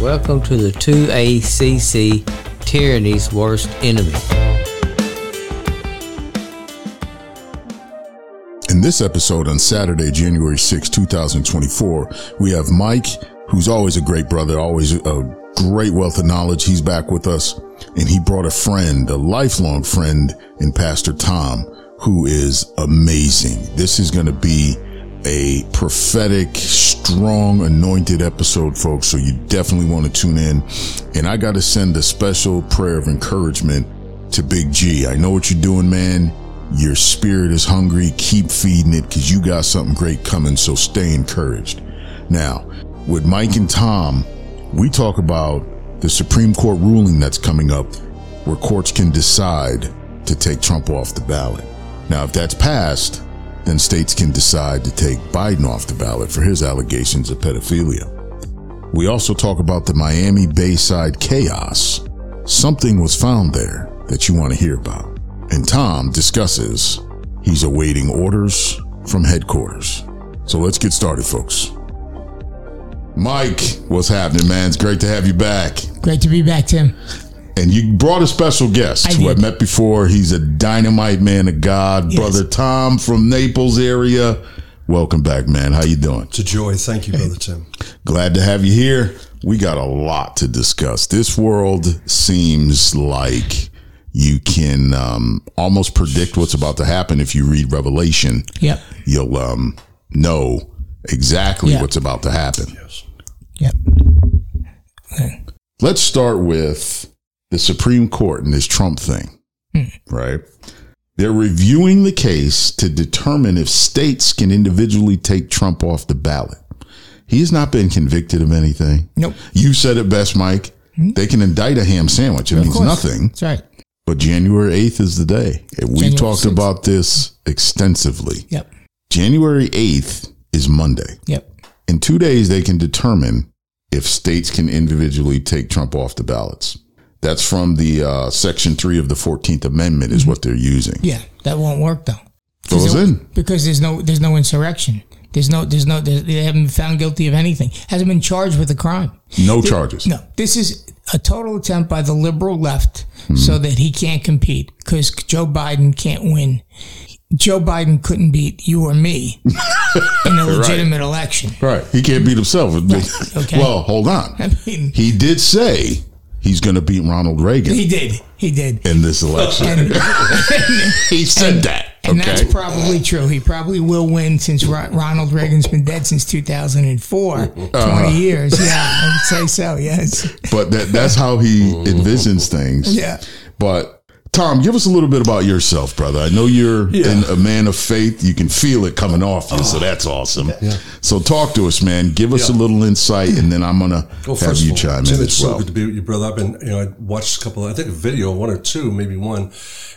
Welcome to the 2ACC Tyranny's Worst Enemy. In this episode on Saturday, January 6, 2024, we have Mike, who's always a great brother, always a great wealth of knowledge. He's back with us and he brought a friend, a lifelong friend in Pastor Tom, who is amazing. This is going to be a prophetic, strong, anointed episode, folks. So you definitely want to tune in. And I got to send a special prayer of encouragement to Big G. I know what you're doing, man. Your spirit is hungry. Keep feeding it because you got something great coming. So stay encouraged. Now, with Mike and Tom, we talk about the Supreme Court ruling that's coming up where courts can decide to take Trump off the ballot. Now, if that's passed, then states can decide to take Biden off the ballot for his allegations of pedophilia. We also talk about the Miami Bayside chaos. Something was found there that you want to hear about. And Tom discusses he's awaiting orders from headquarters. So let's get started, folks. Mike, what's happening, man? It's great to have you back. Great to be back, Tim. And you brought a special guest I who I met before. He's a dynamite man of God, Yes. brother Tom from Naples area. Welcome back, man. How you doing? It's a joy. Thank you, Brother Tim. Glad to have you here. We got a lot to discuss. This world seems like you can um, almost predict what's about to happen if you read Revelation. Yep. You'll um, know exactly Yeah. what's about to happen. Yes. Yep. Let's start with the Supreme Court and this Trump thing, hmm. right? They're reviewing the case to determine if states can individually take Trump off the ballot. He has not been convicted of anything. Nope. You said it best, Mike. Hmm? They can indict a ham sandwich. It Of means course. nothing. That's right. But January 8th is the day. And we January talked 6th. about this extensively. Yep. January 8th is Monday. Yep. In two days, they can determine if states can individually take Trump off the ballots. That's from the uh, Section 3 of the 14th Amendment, is what they're using. Yeah, that won't work though. Goes Because in. because there's no there's no insurrection. There's no there's no there's, they haven't been found guilty of anything. Hasn't been charged with a crime. No charges. No, this is a total attempt by the liberal left Hmm. so that he can't compete because Joe Biden can't win. Joe Biden couldn't beat you or me in a legitimate election. Right. He can't beat himself. Okay. Well, hold on. I mean, He did say he's going to beat Ronald Reagan he did. He did. in this election. And, he said that. And okay. that's probably true. He probably will win since Ronald Reagan's been dead since 2004. 20 Uh-huh. years. Yeah, I would say so. Yes. but that, that's how he envisions things. Yeah. But Tom, give us a little bit about yourself, brother. I know you're Yeah. a man of faith. You can feel it coming off you, so that's awesome. So talk to us, man. Give us Yeah. a little insight, and then I'm gonna Well, have you all, chime Tim, in it's as so well. good to be with you, brother. I've been, you know, I watched a couple, I think a video, one or two, maybe one.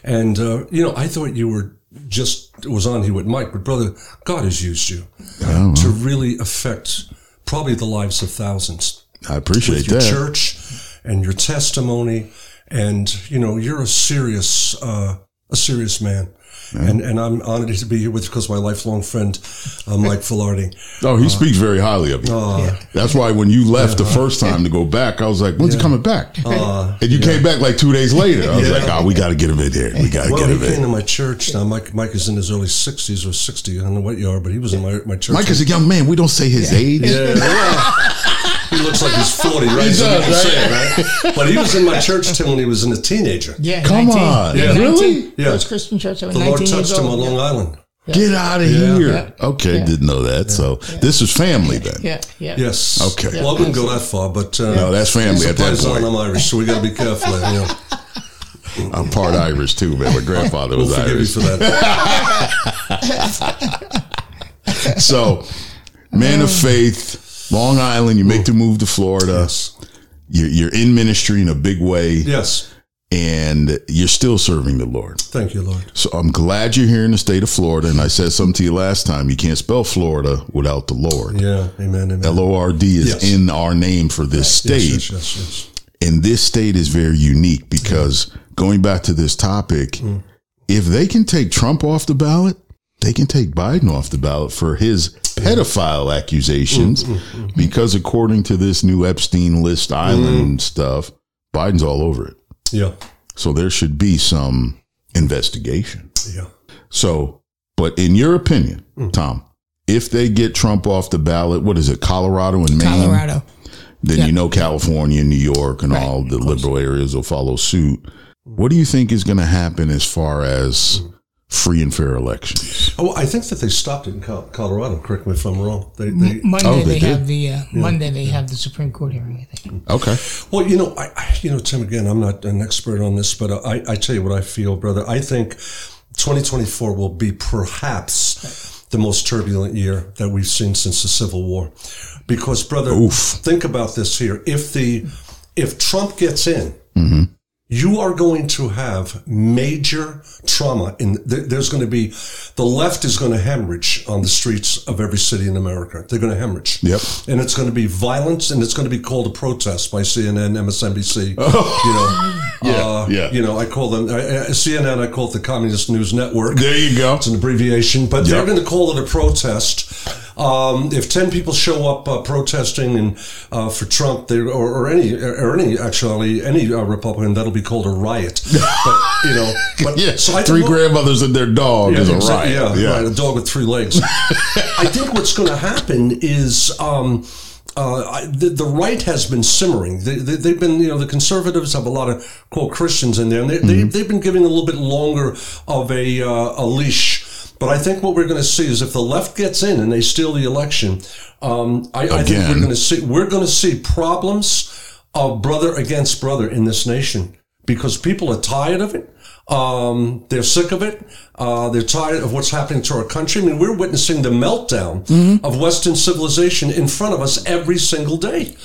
And, uh, you know, I thought you were just, it was on here with Mike, but brother, God has used you to really affect probably the lives of thousands. I appreciate that. church and your testimony. And, you know, you're a serious, uh, a serious man. And, and I'm honored to be here with you because my lifelong friend, uh, Mike Filardi. Oh, he speaks very highly of you. Uh, That's why when you left the first time to go back, I was like, "When's he coming back?" Uh, and you came back like two days later. I was like, "Oh, we got to get him in here. We got to Well, get he him came in." to my church. Now, Mike, Mike is in his early 60s or 60. I don't know what you are, but he was in my, my church. Mike is a young man. We don't say his age. Yeah, well, he looks like he's 40, right? He So does, people say right? But he was in my church, Tim, when he was in a teenager. Yeah. Come 19. on. Yeah, Yeah. 19. Really? Yeah. First Christian church. I was The 19 Lord years touched him on old. Long Island. Get out of Yeah. here. Yeah. Okay, Yeah. didn't know that. So this is family then. Yeah. Yeah. Yes. Okay. Well, I wouldn't go that far, but uh, No, that's family he's a at that point. I'm Irish, so we got to be careful. You know, I'm part Irish too, man. My grandfather we'll was you Irish. for that. So, man of faith, Long Island. You make the move to Florida. Yes. You're, you're in ministry in a big way, Yes. and you're still serving the Lord. Thank you, Lord. So I'm glad you're here in the state of Florida. And I said something to you last time. You can't spell Florida without the Lord. Yeah. Amen. Amen. L O R D is Yes. in our name for this state. Yes, yes, yes, yes. And this state is very unique because going back to this topic, mm. if they can take Trump off the ballot, they can take Biden off the ballot for his pedophile accusations mm, mm, mm, because according to this new Epstein list island mm-hmm. stuff, Biden's all over it. Yeah. So there should be some investigation. Yeah. So, but in your opinion, Tom, if they get Trump off the ballot, what is it, Colorado and Maine? Colorado. Then Yeah. you know California and New York and Right, all the liberal areas will follow suit. What do you think is going to happen as far as free and fair elections? Oh, I think that they stopped it in Colorado. Correct me if I'm wrong. They, they Monday Oh, they they, have the uh, Monday they have the Supreme Court hearing. I think. Okay. Well, you know, I, I, you know, Tim. Again, I'm not an expert on this, but I, I tell you what I feel, brother. I think 2024 will be perhaps the most turbulent year that we've seen since the Civil War, because, brother, Oof. think about this here. If the if Trump gets in. You are going to have major trauma. In there- there's going to be, the left is going to hemorrhage on the streets of every city in America. They're going to hemorrhage. Yep. And it's going to be violence, and it's going to be called a protest by CNN, MSNBC. You know, Yeah, uh, yeah. You know, I call them uh, uh, CNN. I call it the Communist News Network. There you go. It's an abbreviation, but they're going to call it a protest. Um, if ten people show up uh, protesting and uh, for Trump, they, or, or any, or any actually any uh, Republican, that'll be called a riot. but you know, but Yeah. so I Three think- grandmothers and their dog is a riot. Yeah, right. A dog with three legs. I think what's going to happen is. Um, uh, the, the right has been simmering. They, they, they've been, you know, the conservatives have a lot of quote Christians in there, and they, they, they've been giving a little bit longer of a uh, a leash. But I think what we're going to see is if the left gets in and they steal the election, um, I, I think we're going to see we're going to see problems of brother against brother in this nation because people are tired of it. Um, they're sick of it. Uh, they're tired of what's happening to our country. I mean, we're witnessing the meltdown of Western civilization in front of us every single day.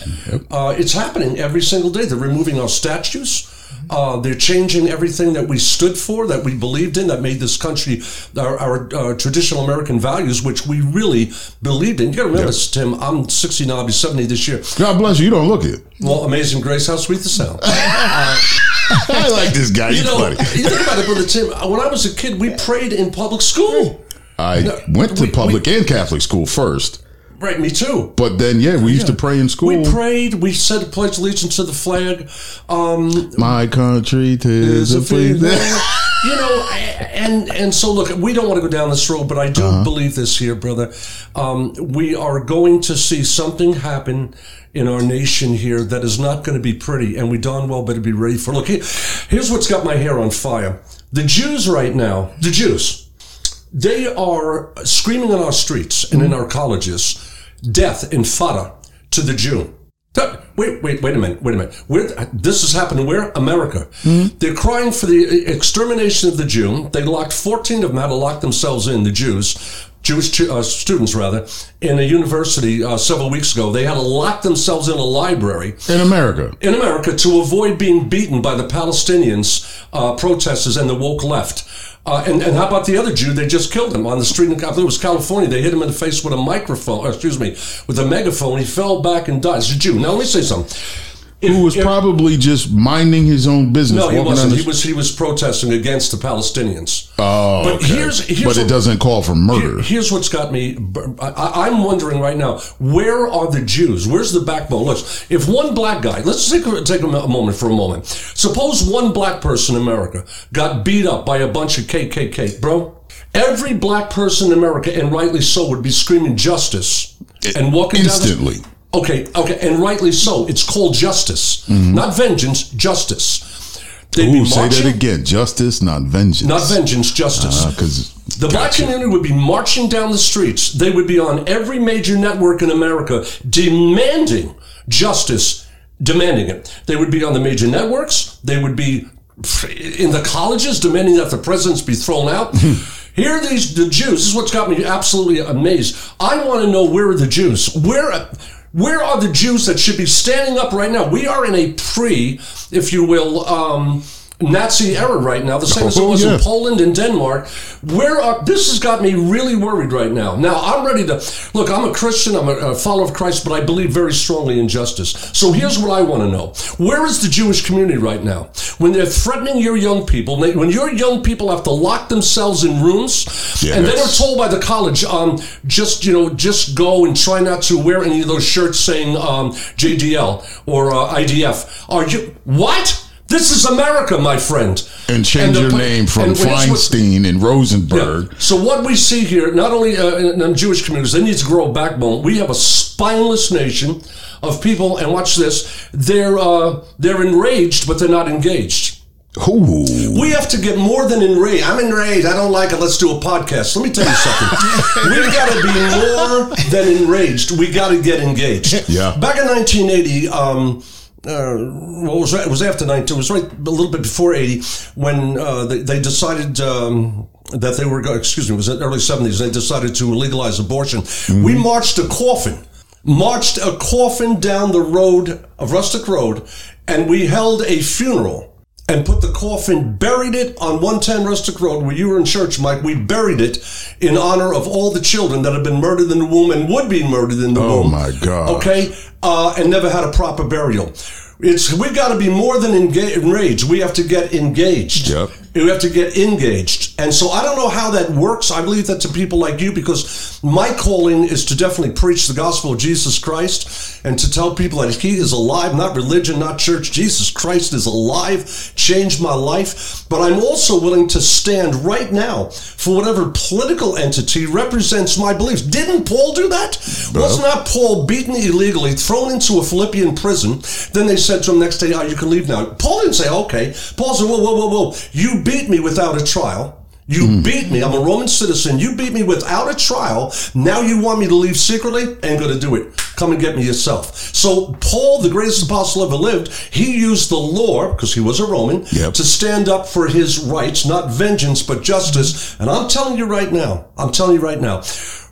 Uh, it's happening every single day. They're removing our statues. Uh, they're changing everything that we stood for, that we believed in, that made this country our, our uh, traditional American values, which we really believed in. You got to remember, Tim. I'm 60 now. I'll be 70 this year. God bless you. You don't look it. Well, Amazing Grace, how sweet the sound. I like this guy. You He's know, funny. you think about it, brother Tim. When I was a kid, we prayed in public school. I went to we- public and Catholic school first, Right, me too. but then yeah, we used to pray in school. We prayed. We said pledge allegiance to the flag. Um, My country tis a free you know, and and so look, we don't want to go down this road, but I do Uh-huh. believe this here, brother. Um, we are going to see something happen in our nation here that is not going to be pretty, and we darn well better be ready for. it. Look, here, here's what's got my hair on fire: the Jews right now, the Jews, they are screaming in our streets and in our colleges, death in fada to the Jew. Wait, wait, wait a minute, wait a minute. Where, this is happening where? America. They're crying for the extermination of the Jew. They locked 14 of them had to lock themselves in, the Jews, Jewish uh, students rather, in a university uh, several weeks ago. They had to lock themselves in a library in America. in America to avoid being beaten by the Palestinians, uh, protesters, and the woke left. Uh, and, and how about the other Jew? They just killed him on the street in I believe it was California. They hit him in the face with a microphone, excuse me, with a megaphone. He fell back and died. It's a Jew. Now let me say something. If- Who was if- probably just minding his own business. no, he wasn't. down He was he was protesting against the Palestinians. Oh, But okay. here's- here's but it doesn't call for murder. Here- here's what's got me. I, I'm wondering right now, where are the Jews? Where's the backbone? Look, if one black guy, let's take a, take a moment for a moment. Suppose one black person in America got beat up by a bunch of KKK, bro. Every black person in America, and rightly so, would be screaming justice and walking down the- Instantly. Okay, okay, and rightly so. It's called justice, not vengeance. Justice. They'd Mm-hmm. Ooh, say that again. Justice, not vengeance. Not vengeance, justice. Because The black community would be marching down the streets. They would be on every major network in America demanding justice, demanding it. They would be on the major networks. They would be in the colleges demanding that the presidents be thrown out. Here are these the Jews. This is what's got me absolutely amazed. I want to know where are the Jews? Where where are the Jews that should be standing up right now? We are in a pre, if you will, um, Nazi era right now, the same as it Oh, was yeah. in Poland and Denmark. Where are, this has got me really worried right now. Now I'm ready to look. I'm a Christian. I'm a, a follower of Christ, but I believe very strongly in justice. So here's what I want to know: Where is the Jewish community right now? When they're threatening your young people, when your young people have to lock themselves in rooms, Yeah, and then are told by the college, um, just you know, just go and try not to wear any of those shirts saying um, JDL or uh, IDF. Are you what? This is America, my friend. And change the your name from and Feinstein and Rosenberg. yeah. So what we see here, not only uh, in, in Jewish communities, they need to grow a backbone. We have a spineless nation of people, and watch this: they're uh, they're enraged, but they're not engaged. Ooh. We have to get more than enraged. I'm enraged. I don't like it. Let's do a podcast. Let me tell you something. We've got to be more than enraged. We got to get engaged. Yeah. Back in 1980, um, uh, well, it was, it was after 19, it was right a little bit before 80 when uh, they, they decided um, that they were, excuse me, it was in the early 70s, they decided to legalize abortion. We marched a coffin, marched a coffin down the road, of Rustic Road, and we held a funeral and put the coffin, buried it on 110 Rustic Road where you were in church, Mike. We buried it in honor of all the children that had been murdered in the womb and would be murdered in the Oh, womb. my God. Okay? Uh, and never had a proper burial. It's we have got to be more than enraged. We have to get engaged. Yep. We have to get engaged. And so I don't know how that works. I believe that to people like you because my calling is to definitely preach the gospel of Jesus Christ and to tell people that he is alive, not religion, not church. Jesus Christ is alive, changed my life. But I'm also willing to stand right now for whatever political entity represents my beliefs. Didn't Paul do that? Was not Paul beaten illegally, thrown into a Philippian prison? Then they said to him next day, oh, you can leave now. Paul didn't say, okay. Paul said, whoa, whoa, whoa, whoa. You beat me without a trial. You mm. beat me. I'm a Roman citizen. You beat me without a trial. Now you want me to leave secretly? Ain't going to do it. Come and get me yourself. So Paul, the greatest apostle ever lived, he used the law, because he was a Roman, Yep. to stand up for his rights, not vengeance, but justice. And I'm telling you right now, I'm telling you right now,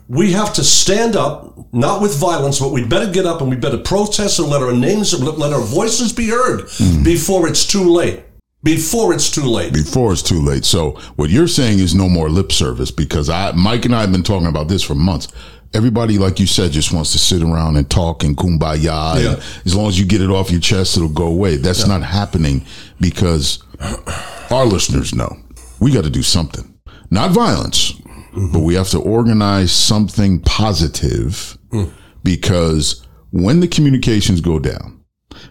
we have to stand up, not with violence, but we better get up and we better protest and let our names, let our voices be heard mm. before it's too late. Before it's too late. before it's too late. So what you're saying is no more lip service because I, Mike and I have been talking about this for months. Everybody, like you said, just wants to sit around and talk and kumbaya. Yeah. And as long as you get it off your chest, it'll go away. That's not happening because our listeners know we got to do something, not violence, mm-hmm. but we have to organize something positive mm. because when the communications go down,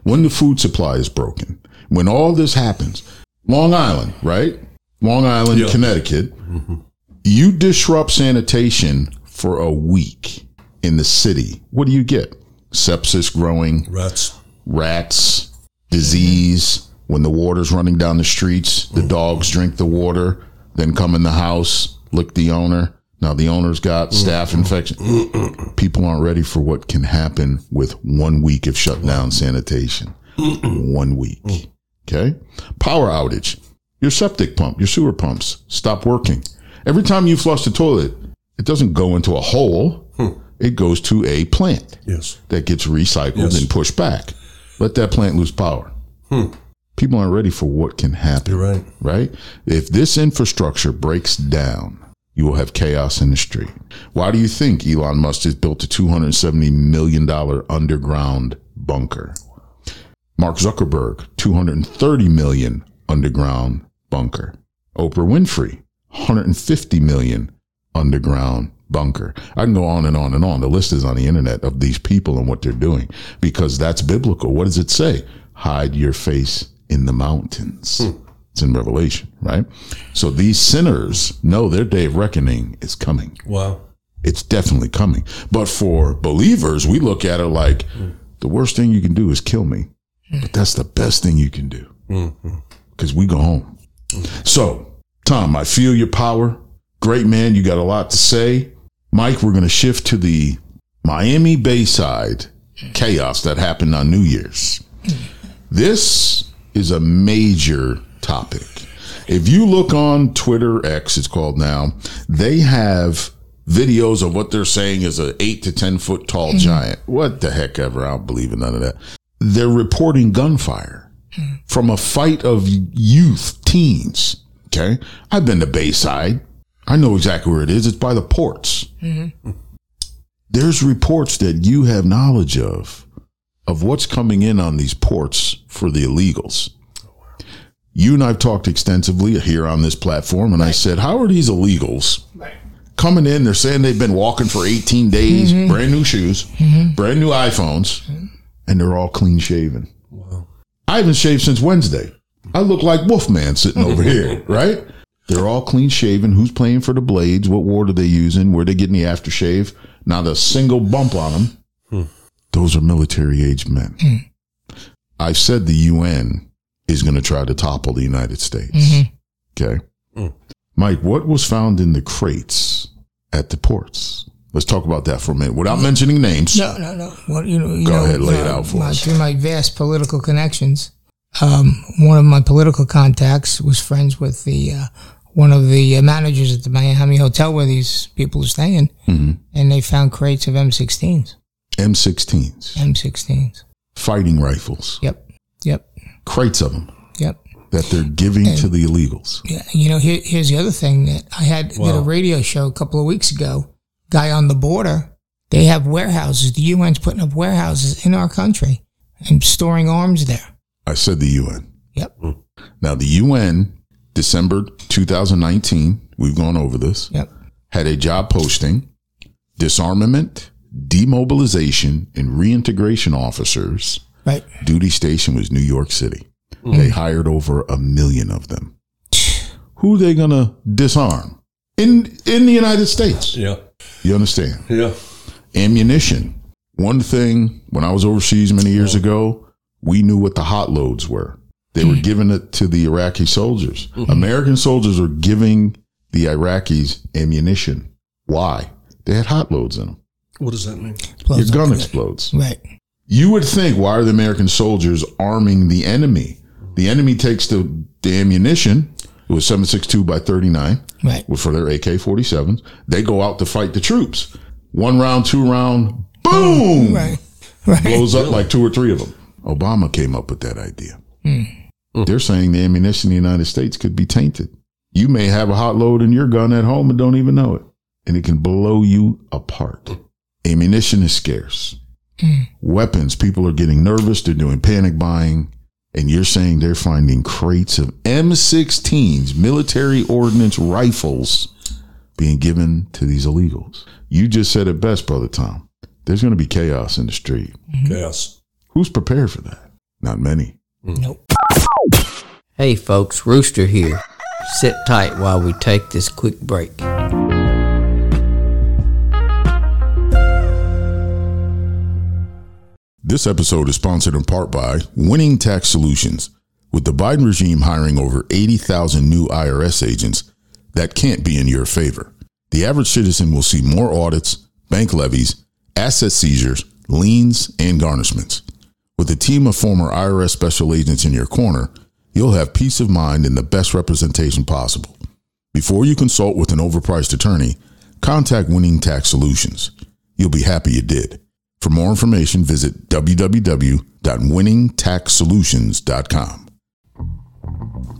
when the food supply is broken, when all this happens, Long Island, right? Long Island, Yeah. Connecticut, mm-hmm. you disrupt sanitation for a week in the city. What do you get? Sepsis growing, Rats. rats, disease. When the water's running down the streets, the mm-hmm. dogs drink the water, then come in the house, lick the owner. Now the owner's got mm-hmm. staph infection. People aren't ready for what can happen with one week of shut down sanitation. One week. Okay. Power outage. Your septic pump, your sewer pumps stop working. Every time you flush the toilet, it doesn't go into a hole. Hmm. It goes to a plant Yes. that gets recycled Yes. and pushed back. Let that plant lose power. Hmm. People aren't ready for what can happen, You're right. right? If this infrastructure breaks down, you will have chaos in the street. Why do you think Elon Musk has built a $270 million underground bunker? Mark Zuckerberg, 230 million underground bunker. Oprah Winfrey, 150 million underground bunker. I can go on and on and on. The list is on the internet of these people and what they're doing because that's biblical. What does it say? Hide your face in the mountains. Hmm. It's in Revelation, right? So these sinners know their day of reckoning is coming Wow. it's definitely coming. But for believers, we look at it like hmm. the worst thing you can do is kill me. But that's the best thing you can do mm-hmm. because we go home. So, Tom, I feel your power. Great man. You got a lot to say. Mike, we're going to shift to the Miami Bayside chaos that happened on New Year's. This is a major topic. If you look on Twitter, X, it's called now, they have videos of what they're saying is a eight to 10 foot tall mm-hmm. giant. What the heck ever. I don't believe in none of that. They're reporting gunfire from a fight of youth, teens. Okay. I've been to Bayside. I know exactly where it is. It's by the ports. Mm-hmm. There's reports that you have knowledge of, of what's coming in on these ports for the illegals. Oh, you and I've talked extensively here on this platform, and I said, How are these illegals coming in? They're saying they've been walking for 18 days, mm-hmm. brand new shoes, mm-hmm. brand new iPhones, and they're all clean shaven. I haven't shaved since Wednesday. I look like Wolfman sitting over here, right? They're all clean shaven. Who's playing for the blades? What ward are they using? Where they getting the aftershave? Not a single bump on them. Hmm. Those are military age men. Hmm. I've said the UN is going to try to topple the United States. Mm-hmm. Okay. Hmm. Mike, what was found in the crates at the ports? Let's talk about that for a minute without mentioning names. No, no, no. Well, you know, you Go know, ahead, lay it uh, out for my, us. Through my vast political connections, um, one of my political contacts was friends with the uh, one of the uh, managers at the Miami hotel where these people are staying, Mm-hmm. and they found crates of M16s. M16s, M16s. fighting rifles, Yep, yep, crates of them yep. that they're giving to the illegals. Yeah, you know, here, here's the other thing that I had did a radio show a couple of weeks ago. Guy on the border, they have warehouses. The UN's putting up warehouses in our country and storing arms there. I said the UN. Yep, hmm. Now, the UN, December 2019, we've gone over this, yep. had a job posting disarmament, demobilization, and reintegration officers. Right. Duty station was New York City. Hmm. They hired over a million of them. Who are they going to disarm? In, in the United States. Yeah. You understand? Yeah. ammunition. One thing, when I was overseas many years oh. ago, we knew what the hot loads were. They were hmm. giving it to the Iraqi soldiers. Mm-hmm. American soldiers were giving the Iraqis ammunition. Why? They had hot loads in them. What does that mean? Your gun good. explodes. Right. You would think, why are the American soldiers arming the enemy? The enemy takes the, the ammunition. It was 762 by 39 Right. for their AK 47s. They go out to fight the troops. One round, two round, boom! Right. Right. blows up like two or three of them. Obama came up with that idea. Hmm. They're saying the ammunition in the United States could be tainted. You may have a hot load in your gun at home and don't even know it, and it can blow you apart. Ammunition is scarce. Hmm. Weapons, people are getting nervous, they're doing panic buying, and you're saying they're finding crates of M16s, military ordnance rifles, being given to these illegals. You just said it best, Brother Tom. There's going to be chaos in the street. Mm-hmm. Chaos. Who's prepared for that? Not many. Mm. Nope. Hey folks, Rooster here. Sit tight while we take this quick break. This episode is sponsored in part by Winning Tax Solutions. With the Biden regime hiring over 80,000 new IRS agents, that can't be in your favor. The average citizen will see more audits, bank levies, asset seizures, liens, and garnishments. With a team of former IRS special agents in your corner, you'll have peace of mind and the best representation possible. Before you consult with an overpriced attorney, contact Winning Tax Solutions. You'll be happy you did. For more information, visit www.winningtaxsolutions.com.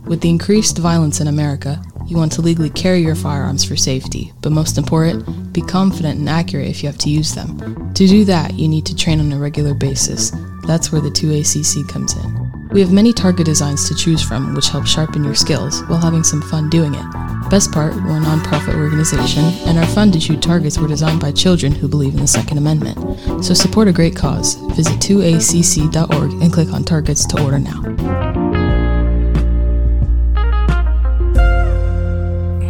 With the increased violence in America, you want to legally carry your firearms for safety, but most important, be confident and accurate if you have to use them. To do that, you need to train on a regular basis. That's where the 2ACC comes in. We have many target designs to choose from, which help sharpen your skills while having some fun doing it. Best part, we're a nonprofit organization, and our fun to shoot targets were designed by children who believe in the Second Amendment. So support a great cause. Visit 2acc.org and click on targets to order now.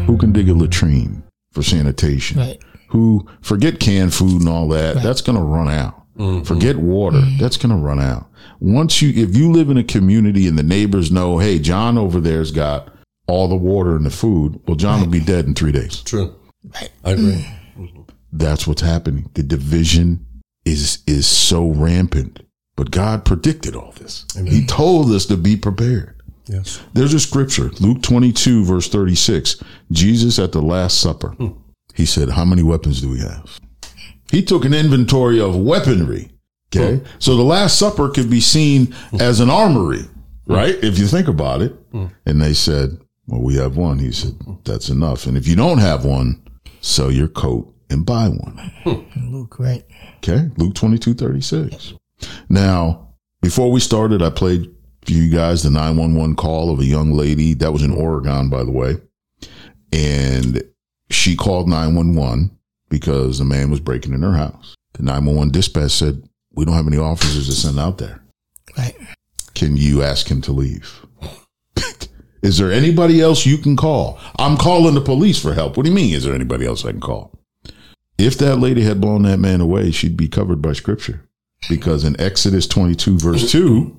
Who can dig a latrine for sanitation? Right. Who forget canned food and all that? That's going to run out. Mm-hmm. Forget water. That's going to run out. Once you, if you live in a community and the neighbors know, hey, John over there's got all the water and the food, well, John will be dead in three days. True. Right. I agree. Mm. That's what's happening. The division is is so rampant. But God predicted all this. He told us to be prepared. Yes. There's a scripture, Luke 22, verse 36. Jesus at the Last Supper, hmm. he said, How many weapons do we have? He took an inventory of weaponry. Okay. Hmm. So the Last Supper could be seen hmm. as an armory. Hmm. right? If you think about it. And they said, well, we have one. He said, that's enough. And if you don't have one, sell your coat and buy one. Luke, right? Okay. Luke 22, 36. Now, before we started, I played for you guys the 911 call of a young lady that was in Oregon, by the way. And she called 911 because a man was breaking in her house. The 911 dispatch said, we don't have any officers to send out there. Right. Can you ask him to leave? is there anybody else you can call? I'm calling the police for help. What do you mean? Is there anybody else I can call? If that lady had blown that man away, she'd be covered by scripture. Because in Exodus 22, verse 2,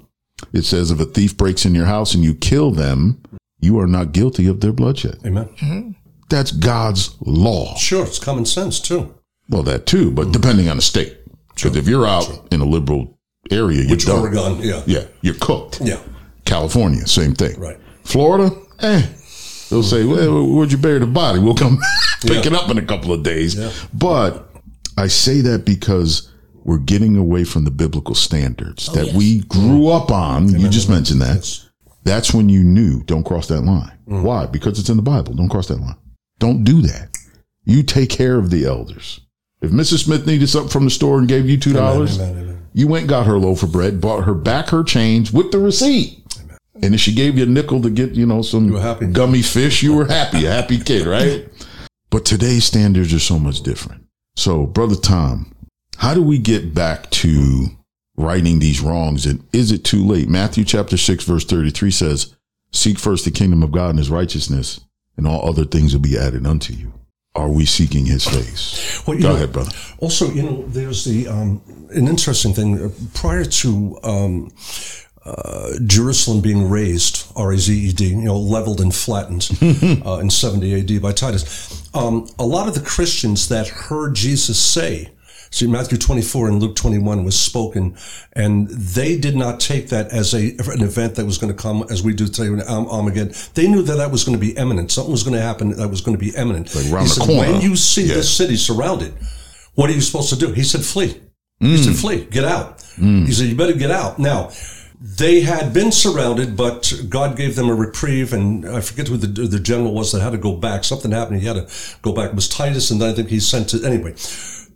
it says, If a thief breaks in your house and you kill them, you are not guilty of their bloodshed. Amen. Mm-hmm. That's God's law. Sure, it's common sense too. Well, that too, but mm-hmm. depending on the state. Because if you're out in a liberal area, you're Which done. Oregon, yeah. Yeah, you're cooked. Yeah. California, same thing. Right. Florida, eh. They'll say, well, where'd you bury the body? We'll come pick it up in a couple of days. But I say that because we're getting away from the biblical standards oh, that we grew mm-hmm. up on. You just mentioned that. Yes. That's when you knew don't cross that line. Mm. Why? Because it's in the Bible. Don't cross that line. Don't do that. You take care of the elders. If Mrs. Smith needed something from the store and gave you two dollars, Amen, amen. you went got her a loaf of bread, bought her back her change with the receipt. And if she gave you a nickel to get, you know, some happy. gummy fish, you were happy, a happy kid, right? But today's standards are so much different. So, brother Tom, how do we get back to righting these wrongs? And is it too late? Matthew chapter 6, verse 33 says, Seek first the kingdom of God and his righteousness, and all other things will be added unto you. Are we seeking his face? Well, Go know, ahead, brother. Also, you know, there's the um, an interesting thing. Uh, Prior to um, uh, Jerusalem being razed, R A Z E D, you know, leveled and flattened uh, in 70 A.D. by Titus, um, a lot of the Christians that heard Jesus say. See, Matthew 24 and Luke 21 was spoken, and they did not take that as a an event that was going to come as we do today in Arm- Armageddon. They knew that that was going to be imminent. Something was going to happen that was going to be imminent. Like around he the said, corner. when you see Yeah. this city surrounded, what are you supposed to do? He said, flee. He mm. said, flee, get out. Mm. He said, you better get out. Now, they had been surrounded, but God gave them a reprieve, and I forget who the, the general was that had to go back. Something happened. He had to go back. It was Titus, and I think he sent it anyway.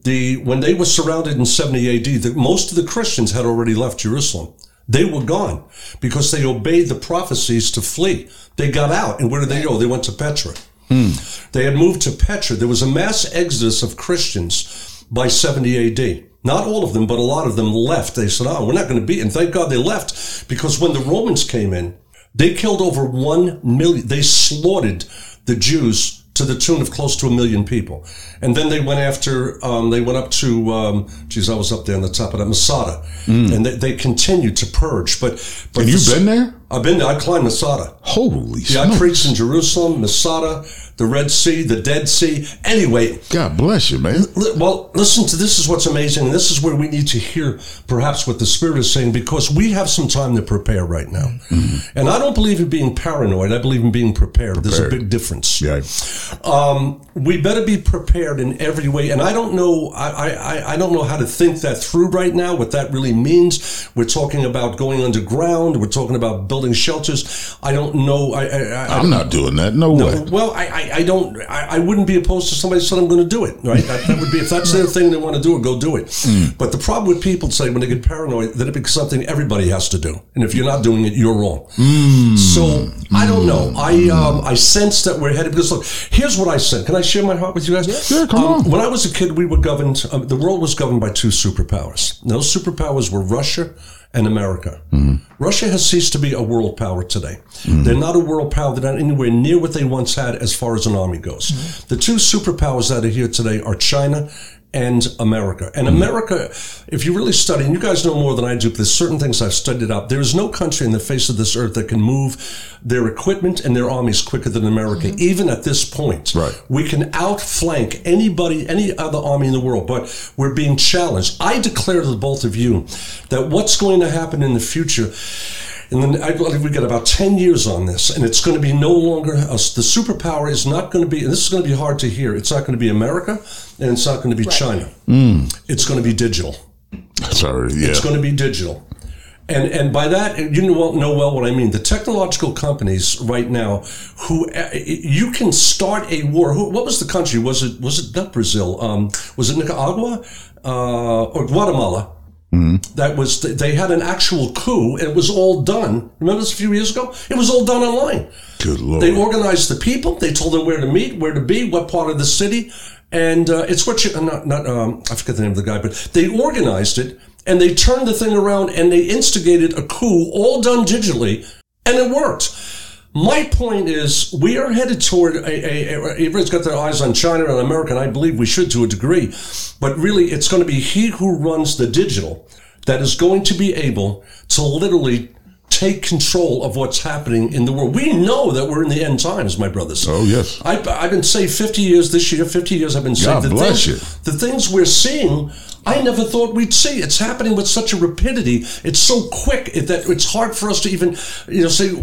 The when they were surrounded in 70 AD, the, most of the Christians had already left Jerusalem. They were gone because they obeyed the prophecies to flee. They got out, and where did they go? They went to Petra. Hmm. They had moved to Petra. There was a mass exodus of Christians by 70 AD. Not all of them, but a lot of them left. They said, oh, we're not going to be. And thank God they left because when the Romans came in, they killed over one million. They slaughtered the Jews to the tune of close to a million people. And then they went after, um, they went up to, um, geez, I was up there on the top of that, Masada. And they, they continued to purge. But, but And you've been there? I've been there. I climbed Masada. Holy shit. Yeah, I preached in Jerusalem, Masada, the Red Sea, the Dead Sea. Anyway, God bless you, man. li- well, listen to this is what's amazing, and this is where we need to hear perhaps what the Spirit is saying because we have some time to prepare right now. And I don't believe in being paranoid. I believe in being prepared. There's a big difference. Yeah. Um, we better be prepared in every way. And I don't know, I, I, I don't know how to think that through right now, what that really means. We're talking about going underground. We're talking about building shelters. I don't know. I, I, I, I'm not doing that. No, way. well, I, I, I don't. I, I wouldn't be opposed to somebody saying I'm going to do it. Right? That, that would be if that's their thing they want to do it, go do it. Mm. But the problem with people say when they get paranoid that it becomes something everybody has to do, and if you're not doing it, you're wrong. Mm. So I don't know. I um, I sense that we're headed because look, here's what I said. Can I share my heart with you guys? Yeah, come Um, on. When I was a kid, we were governed. Um, the world was governed by two superpowers. And those superpowers were Russia and America. Russia has ceased to be a world power today. They're not a world power. They're not anywhere near what they once had as far as an army goes. The two superpowers that are here today are China and America. And mm-hmm. America, if you really study, and you guys know more than I do, but there's certain things I've studied out. There is no country in the face of this earth that can move their equipment and their armies quicker than America, mm-hmm. even at this point. Right. We can outflank anybody, any other army in the world, but we're being challenged. I declare to the both of you that what's going to happen in the future, and then I believe we got about 10 years on this, and it's going to be no longer, us. the superpower is not going to be, and this is going to be hard to hear, it's not going to be America, and it's not going to be China. It's going to be digital. Sorry. Yeah. It's going to be digital. And, and by that, you know, know well what I mean. The technological companies right now, who uh, you can start a war. Who, what was the country? Was it was it not Brazil? Um, was it Nicaragua uh, or Guatemala? That was they had an actual coup, and it was all done. Remember this a few years ago? It was all done online. Good lord. They organized the people. They told them where to meet, where to be, what part of the city, and uh, it's what you uh, not not um, I forget the name of the guy, but they organized it and they turned the thing around and they instigated a coup, all done digitally, and it worked. My point is, we are headed toward a, a, a everybody's got their eyes on China and America, and I believe we should to a degree, but really, it's going to be he who runs the digital that is going to be able to literally take control of what's happening in the world. We know that we're in the end times, my brothers. Oh, yes. I, I've been saved 50 years this year, 50 years I've been saved. God the bless things, you. The things we're seeing, I never thought we'd see. It's happening with such a rapidity. It's so quick that it's hard for us to even, you know, say,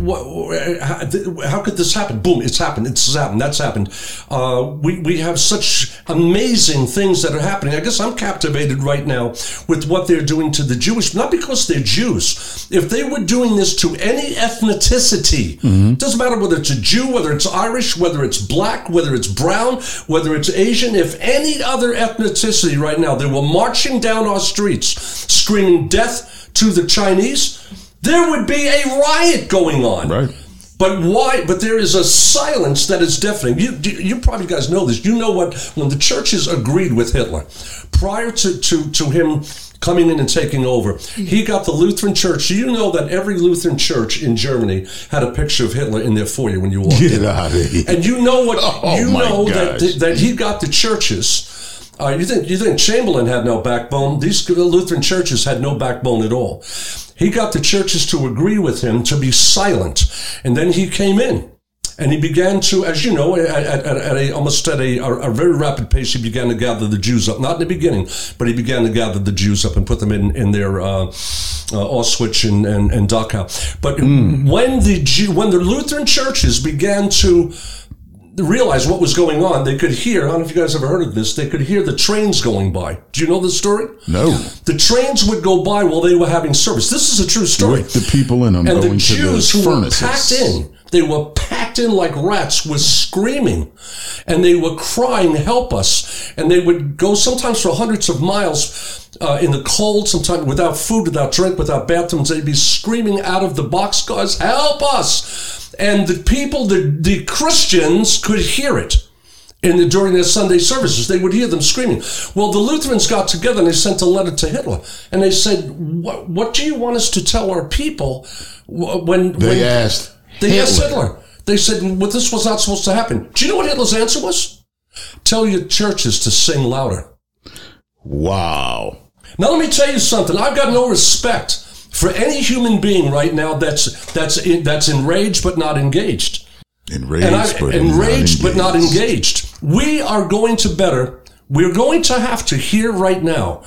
how, how could this happen? Boom, it's happened. It's happened. That's happened. Uh, we, we have such amazing things that are happening. I guess I'm captivated right now with what they're doing to the Jewish, not because they're Jews. If they were doing this to any ethnicity, doesn't matter whether it's a Jew, whether it's Irish, whether it's black, whether it's brown, whether it's Asian, if any other ethnicity right now, they were marching down our streets screaming death to the Chinese, there would be a riot going on. Right. But why? But there is a silence that is deafening. You, you probably guys know this. You know what? When the churches agreed with Hitler, prior to, to, to him coming in and taking over, he got the Lutheran church. You know that every Lutheran church in Germany had a picture of Hitler in their foyer when you walked Get in. out of here. And you know what? Oh, you know that, that he got the churches. Uh, you think you think Chamberlain had no backbone? These Lutheran churches had no backbone at all. He got the churches to agree with him to be silent, and then he came in. And he began to, as you know, at, at, at a almost at a, a, very rapid pace, he began to gather the Jews up. Not in the beginning, but he began to gather the Jews up and put them in in their uh, uh, Auschwitz and and, and Dachau. But when the Jew, when the Lutheran churches began to realize what was going on, they could hear. I don't know if you guys ever heard of this. They could hear the trains going by. Do you know the story? No. The trains would go by while they were having service. This is a true story. With the people in them and going the Jews to who the were furnaces. packed in, they were packed in like rats, was screaming, and they were crying, "Help us!" And they would go sometimes for hundreds of miles uh, in the cold, sometimes without food, without drink, without bathrooms. They'd be screaming out of the boxcars, "Help us!" And the people, the the Christians, could hear it in the, during their Sunday services. They would hear them screaming. Well, the Lutherans got together and they sent a letter to Hitler, and they said, "What, what do you want us to tell our people when They when asked they asked Hitler. Hitler?" They said, "Well, this was not supposed to happen." Do you know what Hitler's answer was? Tell your churches to sing louder. Wow. Now let me tell you something. I've got no respect for any human being right now that's that's that's enraged but not engaged. Enraged, and I, but enraged not but not engaged. We are going to better. We're going to have to hear right now,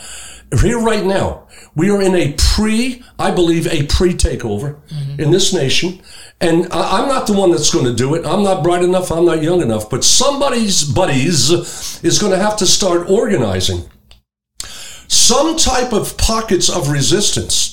here right now. We are in a pre, I believe, a pre takeover mm-hmm. in this nation. And I, I'm not the one that's going to do it. I'm not bright enough. I'm not young enough. But somebody's buddies is going to have to start organizing some type of pockets of resistance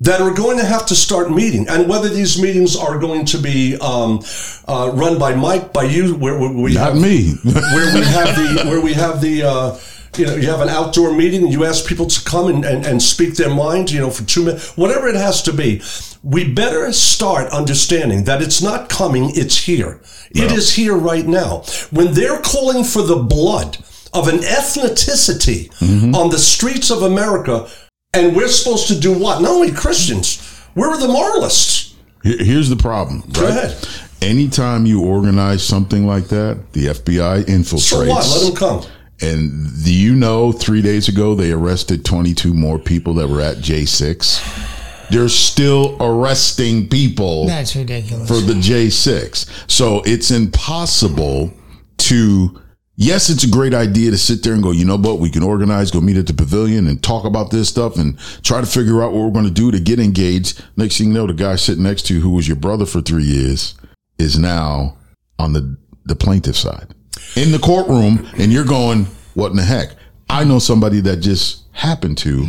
that are going to have to start meeting, and whether these meetings are going to be um, uh, run by Mike, by you, where, where we Not have, me. where we have the where we have the. Uh, you know, you have an outdoor meeting and you ask people to come and, and, and speak their mind, you know, for two minutes, whatever it has to be. We better start understanding that it's not coming, it's here. It is here right now. When they're calling for the blood of an ethnicity on the streets of America, and we're supposed to do what? Not only Christians, we're the moralists. Here's the problem. Go ahead. Anytime you organize something like that, the FBI infiltrates. So what? Let them come. And do you know three days ago they arrested 22 more people that were at J6? They're still arresting people That's ridiculous. for the J6. So it's impossible to, yes, it's a great idea to sit there and go, you know what, we can organize, go meet at the pavilion and talk about this stuff and try to figure out what we're going to do to get engaged. Next thing you know, the guy sitting next to you who was your brother for three years is now on the, the plaintiff side in the courtroom and you're going, what in the heck? I know somebody that just happened to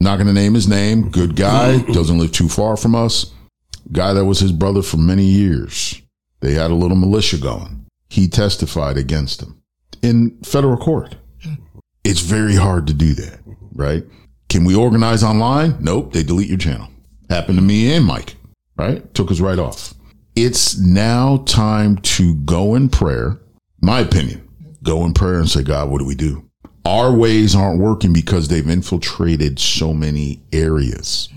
Not going to name his name. Good guy. Doesn't live too far from us. Guy that was his brother for many years. They had a little militia going. He testified against him in federal court. It's very hard to do that, right? Can we organize online? Nope. They delete your channel. Happened to me and Mike, right? Took us right off. It's now time to go in prayer. My opinion, go in prayer and say, God, what do we do? Our ways aren't working because they've infiltrated so many areas.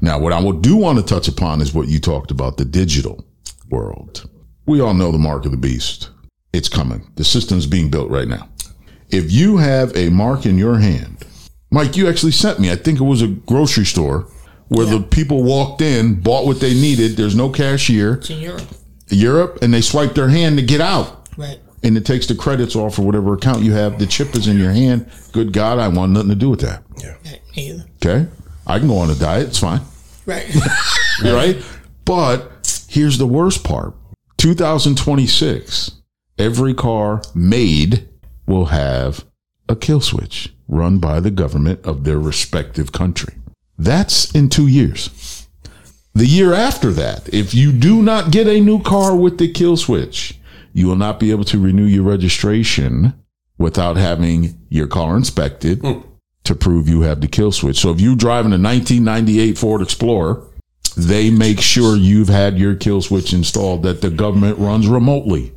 Now, what I do want to touch upon is what you talked about, the digital world. We all know the mark of the beast. It's coming. The system's being built right now. If you have a mark in your hand, Mike, you actually sent me, I think it was a grocery store where the people walked in, bought what they needed. There's no cashier. It's in Europe. Europe, and they swipe their hand to get out. Right. And it takes the credits off for whatever account you have. The chip is in your hand. Good God, I want nothing to do with that. Right. Me either. Okay. I can go on a diet. It's fine. Right. right? But here's the worst part 2026, every car made will have a kill switch run by the government of their respective country. That's in two years. The year after that, if you do not get a new car with the kill switch, you will not be able to renew your registration without having your car inspected hmm. to prove you have the kill switch. So if you're driving a 1998 Ford Explorer, they make sure you've had your kill switch installed that the government runs remotely.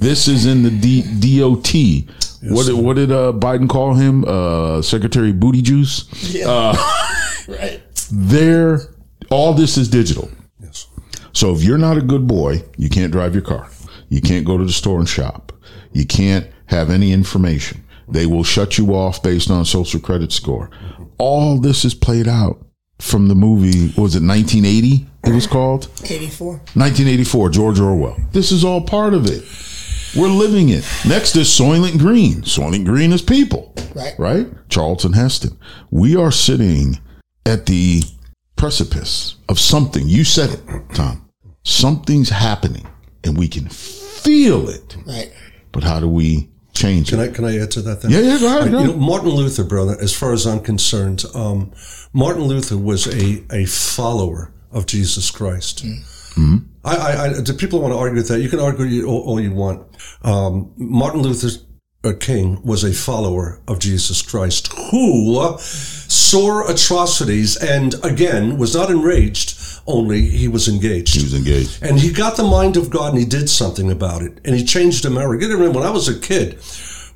This is in the D- DOT. What did, what did uh, Biden call him? Uh, Secretary Booty Juice. right. There, all this is digital. Yes. So if you're not a good boy, you can't drive your car. You can't go to the store and shop. You can't have any information. They will shut you off based on social credit score. All this is played out from the movie, what was it 1980? It was called 84. 1984, George Orwell. This is all part of it. We're living it. Next is Soylent Green. Soylent Green is people, Right. right? Charlton Heston. We are sitting at the precipice of something. You said it, Tom. Something's happening and we can feel it. Right. But how do we change Can it? I can I add to that? Then? Yeah, yeah, go ahead, Right, go You know. Martin Luther, brother. As far as I'm concerned, um, Martin Luther was a a follower of Jesus Christ. I, I, I, do people want to argue with that? You can argue all, all you want. Um, Martin Luther uh, King was a follower of Jesus Christ who saw atrocities and again was not enraged. Only he was engaged. He was engaged. And he got the mind of God and he did something about it. And he changed America. Get it in, when I was a kid,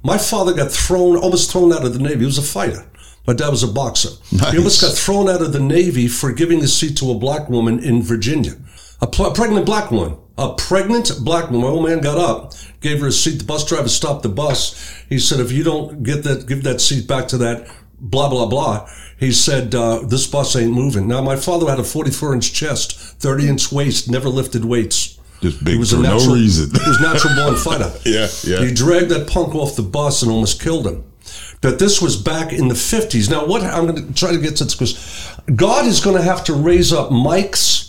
my father got thrown, almost thrown out of the Navy. He was a fighter. My dad was a boxer. Nice. He almost got thrown out of the Navy for giving a seat to a black woman in Virginia. A, pl- a pregnant black woman. A pregnant black woman. My old man got up, gave her a seat. The bus driver stopped the bus. He said, if you don't get that, give that seat back to that blah, blah, blah. He said, uh, this bus ain't moving. Now, my father had a 44 inch chest, 30 inch waist, never lifted weights. Just big He was for natural, no reason. he was a natural born fighter. Yeah, yeah. He dragged that punk off the bus and almost killed him. But this was back in the 50s. Now, what I'm going to try to get to this because God is going to have to raise up Mike's,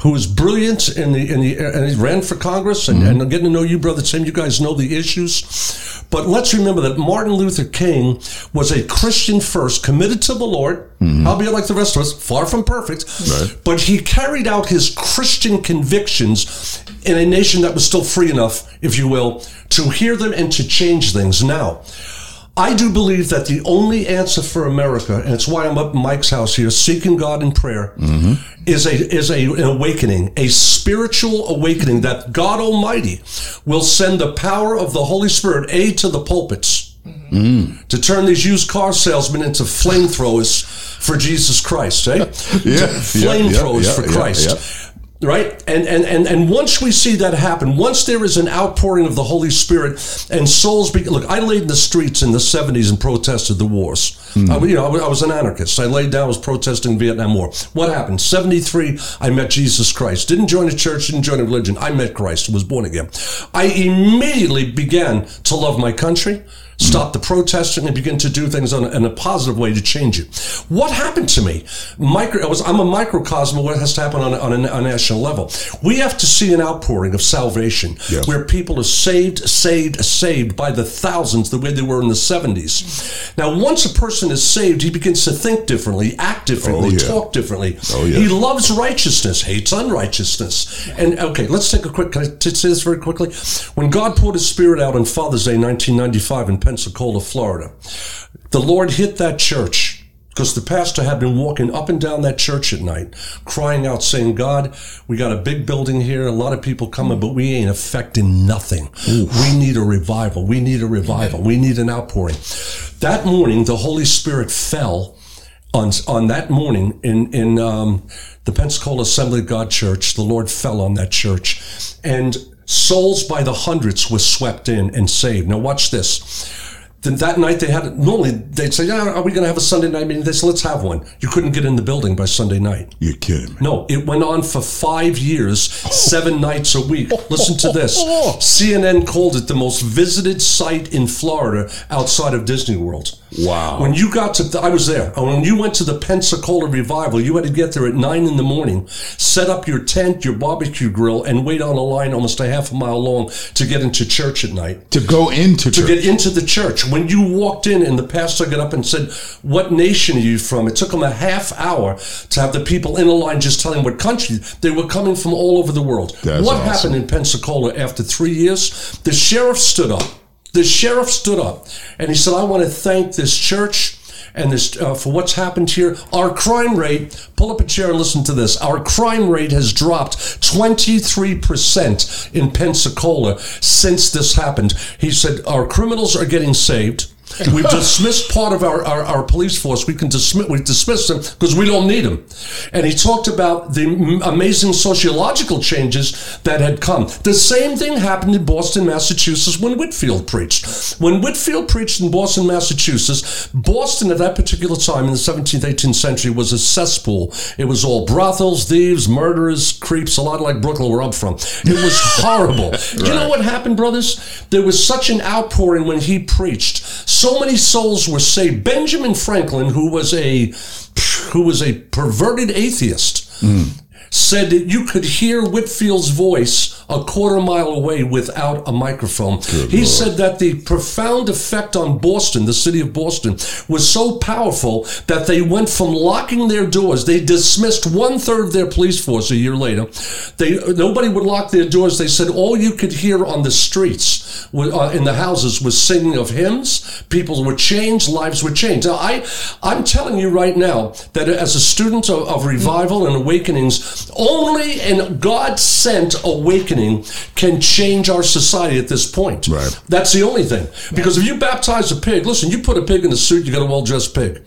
who is brilliant in the in the and he ran for Congress and, mm-hmm. and I'm getting to know you, brother Tim. You guys know the issues. But let's remember that Martin Luther King was a Christian first, committed to the Lord, mm-hmm. albeit like the rest of us, far from perfect. Right. But he carried out his Christian convictions in a nation that was still free enough, if you will, to hear them and to change things. Now, I do believe that the only answer for America, and it's why I'm up in Mike's house here, seeking God in prayer, is a is a, an awakening, a spiritual awakening that God Almighty will send the power of the Holy Spirit a to the pulpits to turn these used car salesmen into flamethrowers for Jesus Christ, eh? Yeah, flamethrowers yeah, for yeah, Christ. Right? And, and and and once we see that happen, once there is an outpouring of the Holy Spirit and souls be look, I laid in the streets in the 70s and protested the wars. Hmm. I, you know, I was, I was an anarchist. I laid down, I was protesting Vietnam War. What happened? 73, I met Jesus Christ. Didn't join a church, didn't join a religion. I met Christ, was born again. I immediately began to love my country, stop the protesting, and begin to do things on a, in a positive way to change it. What happened to me? Micro, was, I'm a microcosm of what has to happen on a, on a, national level. We have to see an outpouring of salvation Yeah. where people are saved, saved, saved by the thousands the way they were in the 70s. Now, once a person is saved, he begins to think differently, act differently, Oh, yeah. talk differently. Oh, yeah. He loves righteousness, hates unrighteousness. And okay, let's take a quick, can I say this very quickly? When God poured his spirit out on Father's Day 1995 in Pensacola, Florida, the Lord hit that church because the pastor had been walking up and down that church at night, crying out, saying, God, we got a big building here, a lot of people coming, but we ain't affecting nothing. We need a revival. We need a revival. We need an outpouring. That morning, the Holy Spirit fell on, on that morning in, in um, the Pensacola Assembly of God Church. The Lord fell on that church. And souls by the hundreds were swept in and saved. Now, watch this. Then that night they had normally they'd say, "Yeah, are we going to have a Sunday night meeting?" They said, "Let's have one." You couldn't get in the building by Sunday night. You're kidding me. No, it went on for five years, seven nights a week. Listen to this. CNN called it the most visited site in Florida outside of Disney World. Wow. When you got to, the, I was there. When you went to the Pensacola revival, you had to get there at nine in the morning, set up your tent, your barbecue grill, and wait on a line almost a half a mile long to get into church at night To go into to church. get into the church. When you walked in and the pastor got up and said, What nation are you from? It took him a half hour to have the people in a line just telling what country. They were coming from all over the world. That's what awesome. happened in Pensacola after three years? The sheriff stood up. The sheriff stood up and he said, I want to thank this church and this uh, for what's happened here. Our crime rate, pull up a chair and listen to this. Our crime rate has dropped 23% in Pensacola since this happened. He said, Our criminals are getting saved. We've dismissed part of our, our, our police force. We can dismiss we dismissed them because we don't need them. And he talked about the m- amazing sociological changes that had come. The same thing happened in Boston, Massachusetts when Whitefield preached. When Whitefield preached in Boston, Massachusetts, Boston at that particular time in the 17th, 18th century was a cesspool. It was all brothels, thieves, murderers, creeps, a lot like Brooklyn where I'm from. It was horrible. You know what happened, brothers? There was such an outpouring when he preached. So many souls were saved. Benjamin Franklin, who was a who was a perverted atheist, hmm. said that you could hear Whitefield's voice a quarter mile away without a microphone. he said that the profound effect on Boston, the city of Boston, was so powerful that they went from locking their doors. They dismissed one third of their police force a year later. They nobody would lock their doors. They said all you could hear on the streets, uh, in the houses, was singing of hymns. People were changed. Lives were changed. Now, I, I'm telling you right now that as a student of, of revival and awakenings, only an God sent awakening can change our society at this point. Right. That's the only thing. Because if you baptize a pig, listen, you put a pig in a suit, you got a well dressed pig.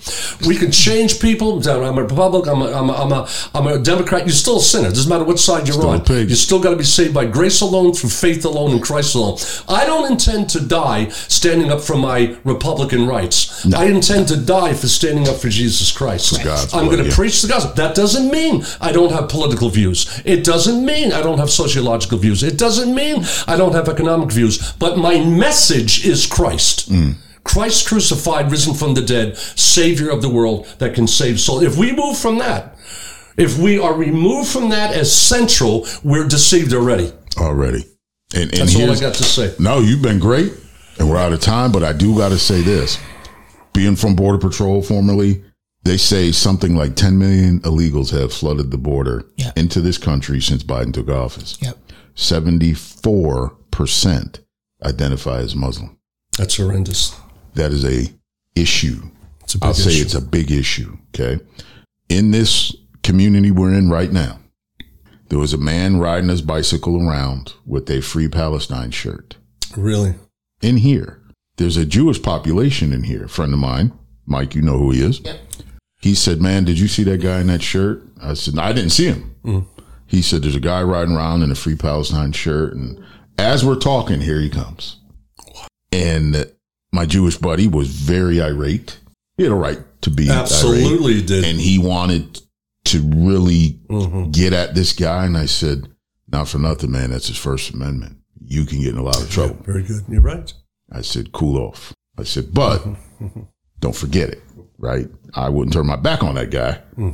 We can change people. I'm a Republican, I'm a, I'm a, I'm a, I'm a Democrat. You're still a sinner. Doesn't matter what side you're Still on. You still got to be saved by grace alone, through faith alone, in Christ alone. I don't intend to die standing up for my Republican rights. I intend to die for standing up for Jesus Christ. God's I'm going to yeah. preach the gospel. That doesn't mean I don't have political views. It doesn't mean I don't have sociological views. It doesn't mean I don't have economic views. But my message is Christ. Christ crucified, risen from the dead, Savior of the world that can save souls. If we move from that, if we are removed from that as central, we're deceived already. already. And, and That's all I got to say. No, you've been great, and we're out of time. But I do got to say this: being from Border Patrol formerly, they say something like 10 million illegals have flooded the border Yeah. into this country since Biden took office. Yep. 74 percent identify as Muslim. That's horrendous. That is a issue. It's a big I'll say issue. it's a big issue. Okay. In this community we're in right now, there was a man riding his bicycle around with a Free Palestine shirt. really. In here, there's a Jewish population in here. A friend of mine, Mike, you know who he is. Yep. He said, Man, did you see that guy in that shirt? I said, no, I didn't see him. Mm. He said, There's a guy riding around in a Free Palestine shirt. And as we're talking, here he comes. And my Jewish buddy was very irate. He had a right to be irate Absolutely did. and he wanted to really mm-hmm. get at this guy. And I said, not for nothing, man. That's his First Amendment. You can get in a lot of trouble. Very good. You're right. I said, cool off. I said, but don't forget it, right? I wouldn't turn my back on that guy, hmm.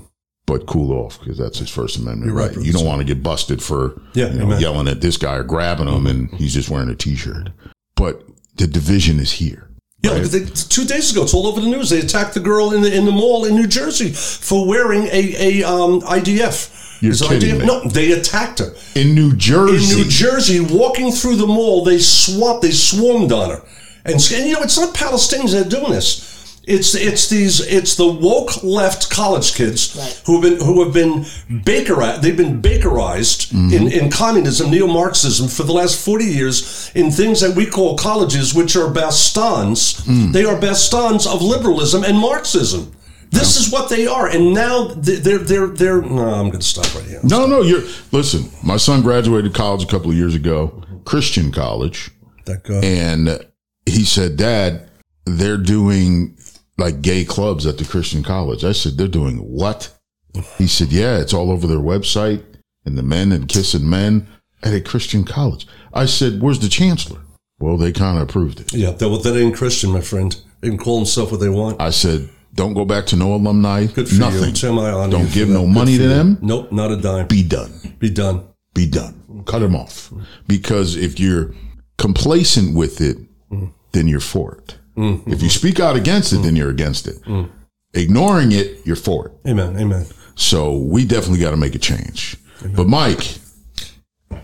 But cool off because that's his First Amendment right, right. You don't want to get busted for Yeah, you know, yelling at this guy or grabbing him and he's just wearing a t-shirt. But the division is here. Yeah, look, they, two days ago, it's all over the news. They attacked the girl in the in the mall in New Jersey for wearing a a um, IDF. You're kidding me. No, they attacked her In New Jersey. in New Jersey. Walking through the mall, they swamped, they swarmed on her, and, and you know it's not Palestinians that are doing this. It's it's these it's the woke left college kids Right. who have been who have been baker they've been bakerized mm-hmm. in, in communism neo Marxism for the last forty years in things that we call colleges, which are bastions. Mm. They are bastions of liberalism and Marxism. This is what they are, and now they're they're they're. No, I'm going to stop right here. no, no, you're listen. My son graduated college a couple of years ago, Christian college, That guy. and he said, "Dad, they're doing like gay clubs at the Christian college." I said, "They're doing what?" He said, "Yeah, it's all over their website, and the men and kissing men at a Christian college." I said, "Where's the chancellor?" Well, they kind of approved it. Yeah, that, that ain't Christian, my friend. They can call themselves what they want. I said, "Don't go back to no alumni. Good for nothing. you, Don't give no money to them. Nope, not a dime. Be done." Be done. be done. Cut them off. Because if you're complacent with it, mm. then you're for it. Mm-hmm. If you speak out against it, then you're against it. Mm-hmm. Ignoring it, you're for it. Amen. Amen. So we definitely got to make a change. But Mike,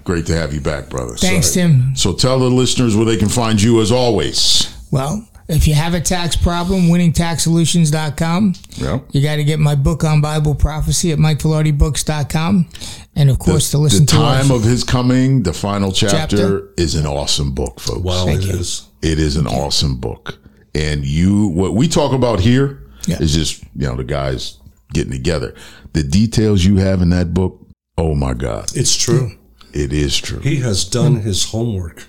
great to have you back, brother. Thanks, Sorry. Tim. So tell the listeners where they can find you as always. Well, if you have a tax problem, winningtaxsolutions.com. Yep. You got to get my book on Bible prophecy at MikeVellardiBooks.com. And of course, to the listen to the time our, of his coming, the final chapter, Chapter. is an awesome book, folks. Wow, Thank it you. is. It is an awesome book. And you, what we talk about here is Yeah. just, you know, the guys getting together. The details you have in that book, oh my God, It's true. it is true. He has done his homework.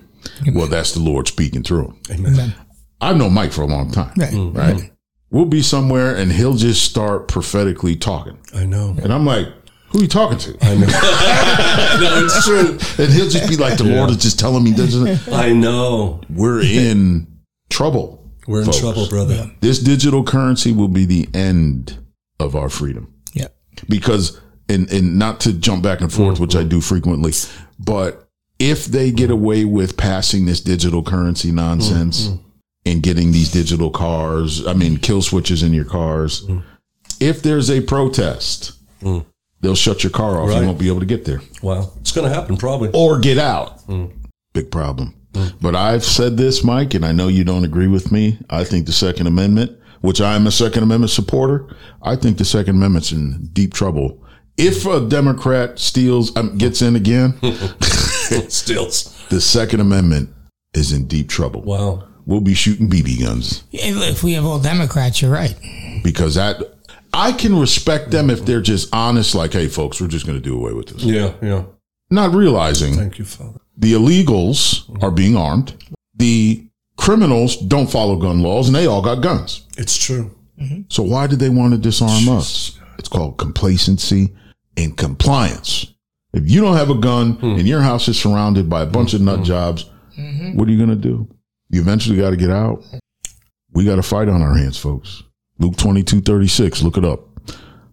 Well, that's the Lord speaking through him. Amen. I've known Mike for a long time, Right. right? Mm-hmm. We'll be somewhere and he'll just start prophetically talking. I know. And I'm like, who are you talking to? I know. no, it's true. And he'll just be like, the Lord is just telling me, this. I know. we're in trouble. We're in folks. trouble, brother. This digital currency will be the end of our freedom. Yeah. because and and not to jump back and forth, which I do frequently, but if they get away with passing this digital currency nonsense mm-hmm. and getting these digital cars, I mean kill switches in your cars, mm-hmm. if there's a protest, mm. They'll shut your car off. Right. You won't be able to get there Wow. It's going to happen, probably. or get out. Big problem. But I've said this, Mike, and I know you don't agree with me. I think the Second Amendment, which I am a Second Amendment supporter, I think the Second Amendment's in deep trouble. If a Democrat steals, um, gets in again, steals. the Second Amendment is in deep trouble. Wow. We'll be shooting BB guns If we have all Democrats, you're right. because that I can respect them if they're just honest, like, hey, folks, we're just going to do away with this. Yeah, yeah. Not realizing Thank you, Father. the illegals are being armed. The criminals don't follow gun laws and they all got guns. It's true. So why did they want to disarm us? It's called complacency and compliance. If you don't have a gun hmm. and your house is surrounded by a bunch of nut hmm. jobs, mm-hmm. what are you going to do? You eventually got to get out. We got a fight on our hands, folks. Luke 22, 36. Look it up.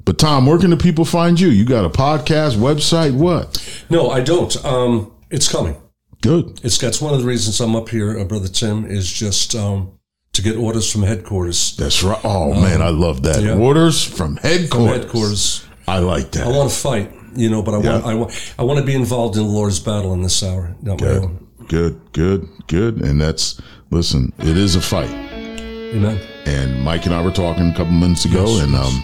But Tom, where can the people find you? You got a podcast, website, what? No, I don't. Um, it's coming. Good. It's that's one of the reasons I'm up here, uh, brother Tim, is just um, to get orders from headquarters. That's right. Oh man, I love that. yeah. Orders from headquarters. Headquarters. I like that. I want to fight, you know, but I Yeah. want I want I want to be involved in the Lord's battle in this hour, not my good, own. good, good, good. And that's listen. It is a fight. Amen. And Mike and I were talking a couple minutes ago, Yes, and yes. um,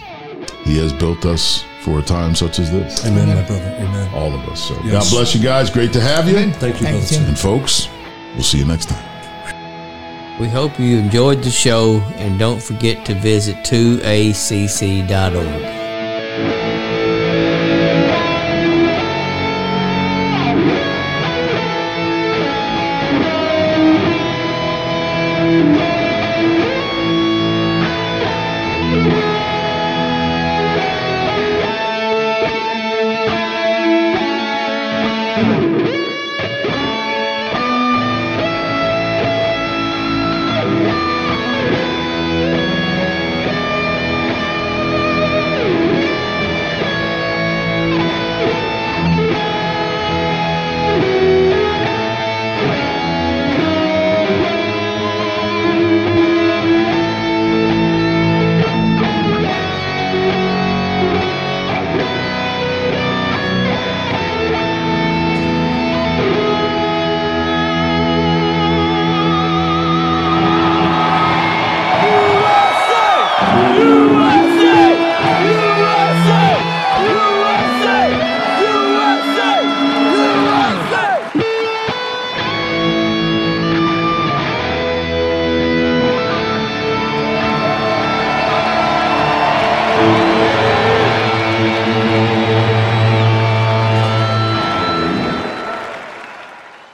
he has built us for a time such as this. Amen, my brother. Amen. All of us. So Yes. God bless you guys. Great to have you. Thank you, Thank brother you, Tim. Tim. And folks, we'll see you next time. We hope you enjoyed the show and don't forget to visit 2acc.org.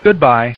Goodbye.